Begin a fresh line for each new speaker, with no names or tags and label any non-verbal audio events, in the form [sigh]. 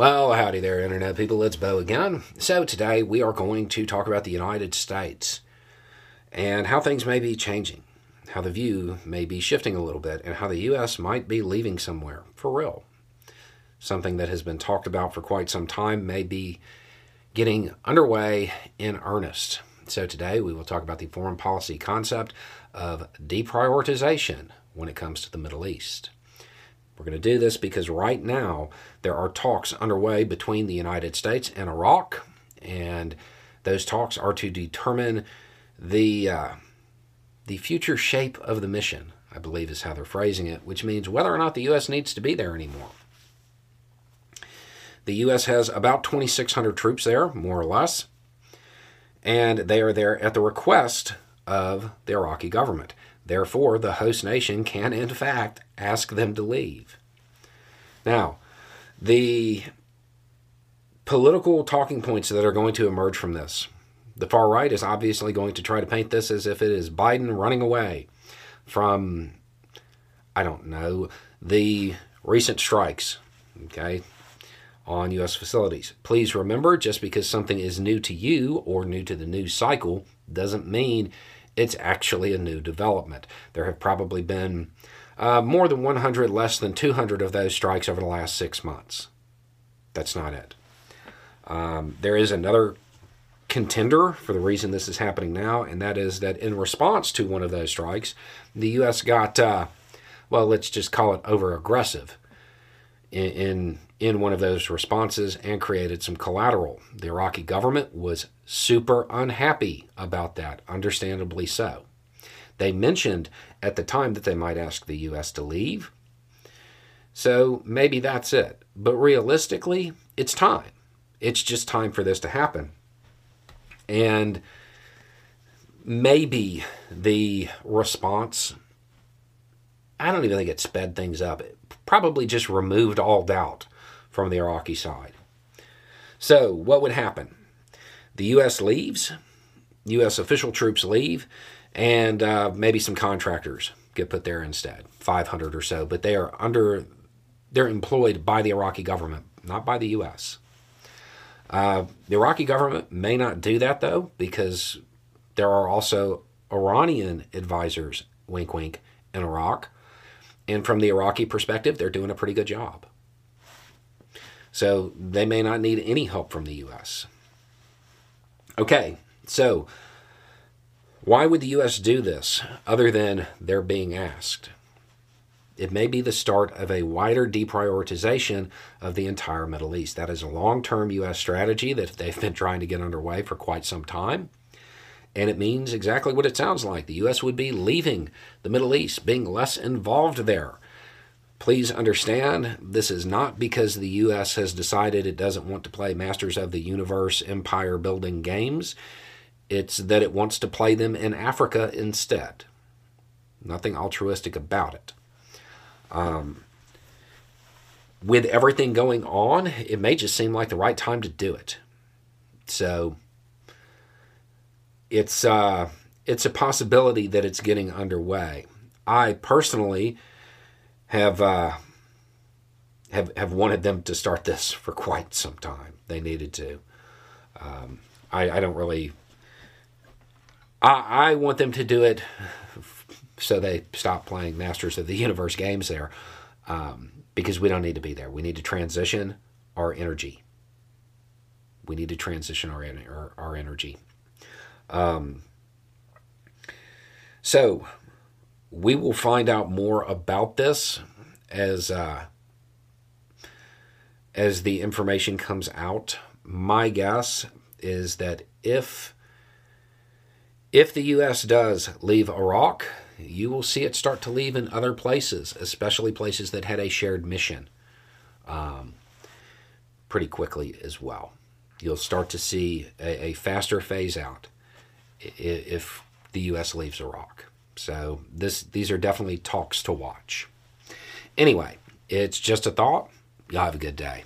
Well, howdy there, Internet people. It's Beau again. So, today we are going to talk about the United States and how things may be changing, how the view may be shifting a little bit, and how the U.S. might be leaving somewhere for real. Something that has been talked about for quite some time may be getting underway in earnest. So, today we will talk about the foreign policy concept of deprioritization when it comes to the Middle East. We're going to do this because right now there are talks underway between the United States and Iraq, and those talks are to determine the uh, the future shape of the mission. I believe is how they're phrasing it, which means whether or not the U.S. needs to be there anymore. The U.S. has about 2,600 troops there, more or less, and they are there at the request of the Iraqi government. Therefore, the host nation can, in fact, ask them to leave. Now, the political talking points that are going to emerge from this the far right is obviously going to try to paint this as if it is Biden running away from, I don't know, the recent strikes, okay, on U.S. facilities. Please remember just because something is new to you or new to the news cycle doesn't mean it's actually a new development. There have probably been uh, more than 100, less than 200 of those strikes over the last six months. That's not it. Um, there is another contender for the reason this is happening now, and that is that in response to one of those strikes, the U.S. got, uh, well, let's just call it over aggressive in, in one of those responses and created some collateral. The Iraqi government was super unhappy about that, understandably so. They mentioned at the time that they might ask the U.S. to leave. So maybe that's it. But realistically, it's time. It's just time for this to happen. And maybe the response, I don't even think it sped things up. It probably just removed all doubt from the Iraqi side. So, what would happen? The U.S. leaves, U.S. official troops leave, and uh, maybe some contractors get put there instead 500 or so, but they are under, they're employed by the Iraqi government, not by the U.S. Uh, the Iraqi government may not do that though, because there are also Iranian advisors, wink wink, in Iraq. And from the Iraqi perspective, they're doing a pretty good job. So they may not need any help from the U.S. Okay, so why would the U.S. do this other than they're being asked? It may be the start of a wider deprioritization of the entire Middle East. That is a long term U.S. strategy that they've been trying to get underway for quite some time. And it means exactly what it sounds like. The U.S. would be leaving the Middle East, being less involved there. Please understand, this is not because the U.S. has decided it doesn't want to play Masters of the Universe empire building games. It's that it wants to play them in Africa instead. Nothing altruistic about it. Um, with everything going on, it may just seem like the right time to do it. So it's uh, it's a possibility that it's getting underway. I personally have uh, have have wanted them to start this [laughs] for quite some time. They needed to. Um, I, I don't really. I, I want them to do it [laughs] so they stop playing Masters of the Universe games there, um, because we don't need to be there. We need to transition our energy. We need to transition our our, our energy. Um, so we will find out more about this as uh, as the information comes out. My guess is that if if the U.S. does leave Iraq, you will see it start to leave in other places, especially places that had a shared mission, um, pretty quickly as well. You'll start to see a, a faster phase out if the U.S. leaves Iraq. So this these are definitely talks to watch. Anyway, it's just a thought. Y'all have a good day.